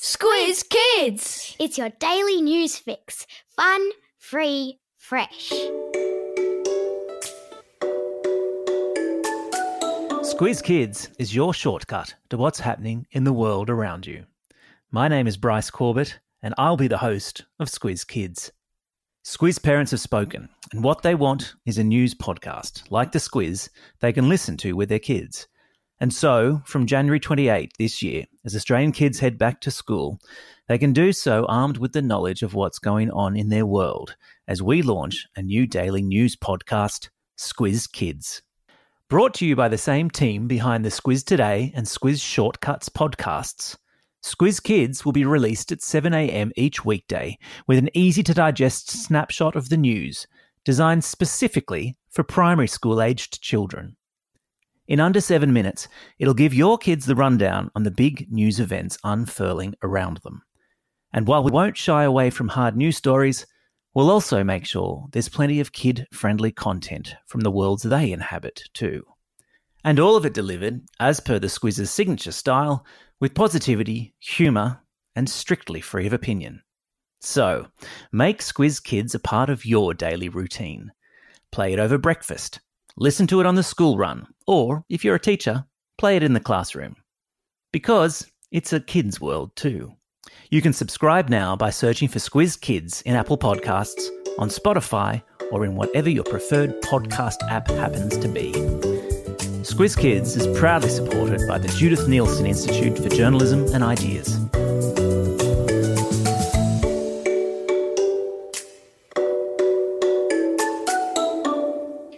Squiz Kids! It's your daily news fix. Fun, free, fresh. Squiz Kids is your shortcut to what's happening in the world around you. My name is Bryce Corbett, and I'll be the host of Squiz Kids. Squiz parents have spoken, and what they want is a news podcast, like the Squiz, they can listen to with their kids. And so, from January 28 this year, as Australian kids head back to school, they can do so armed with the knowledge of what's going on in their world as we launch a new daily news podcast, Squiz Kids. Brought to you by the same team behind the Squiz Today and Squiz Shortcuts podcasts. Squiz Kids will be released at 7am each weekday with an easy to digest snapshot of the news designed specifically for primary school aged children. In under seven minutes, it'll give your kids the rundown on the big news events unfurling around them. And while we won't shy away from hard news stories, we'll also make sure there's plenty of kid friendly content from the worlds they inhabit, too. And all of it delivered, as per the Squiz's signature style, with positivity, humour, and strictly free of opinion. So, make Squiz Kids a part of your daily routine. Play it over breakfast, Listen to it on the school run, or if you're a teacher, play it in the classroom. Because it's a kid's world too. You can subscribe now by searching for Squiz Kids in Apple Podcasts, on Spotify, or in whatever your preferred podcast app happens to be. Squiz Kids is proudly supported by the Judith Neilson Institute for Journalism and Ideas.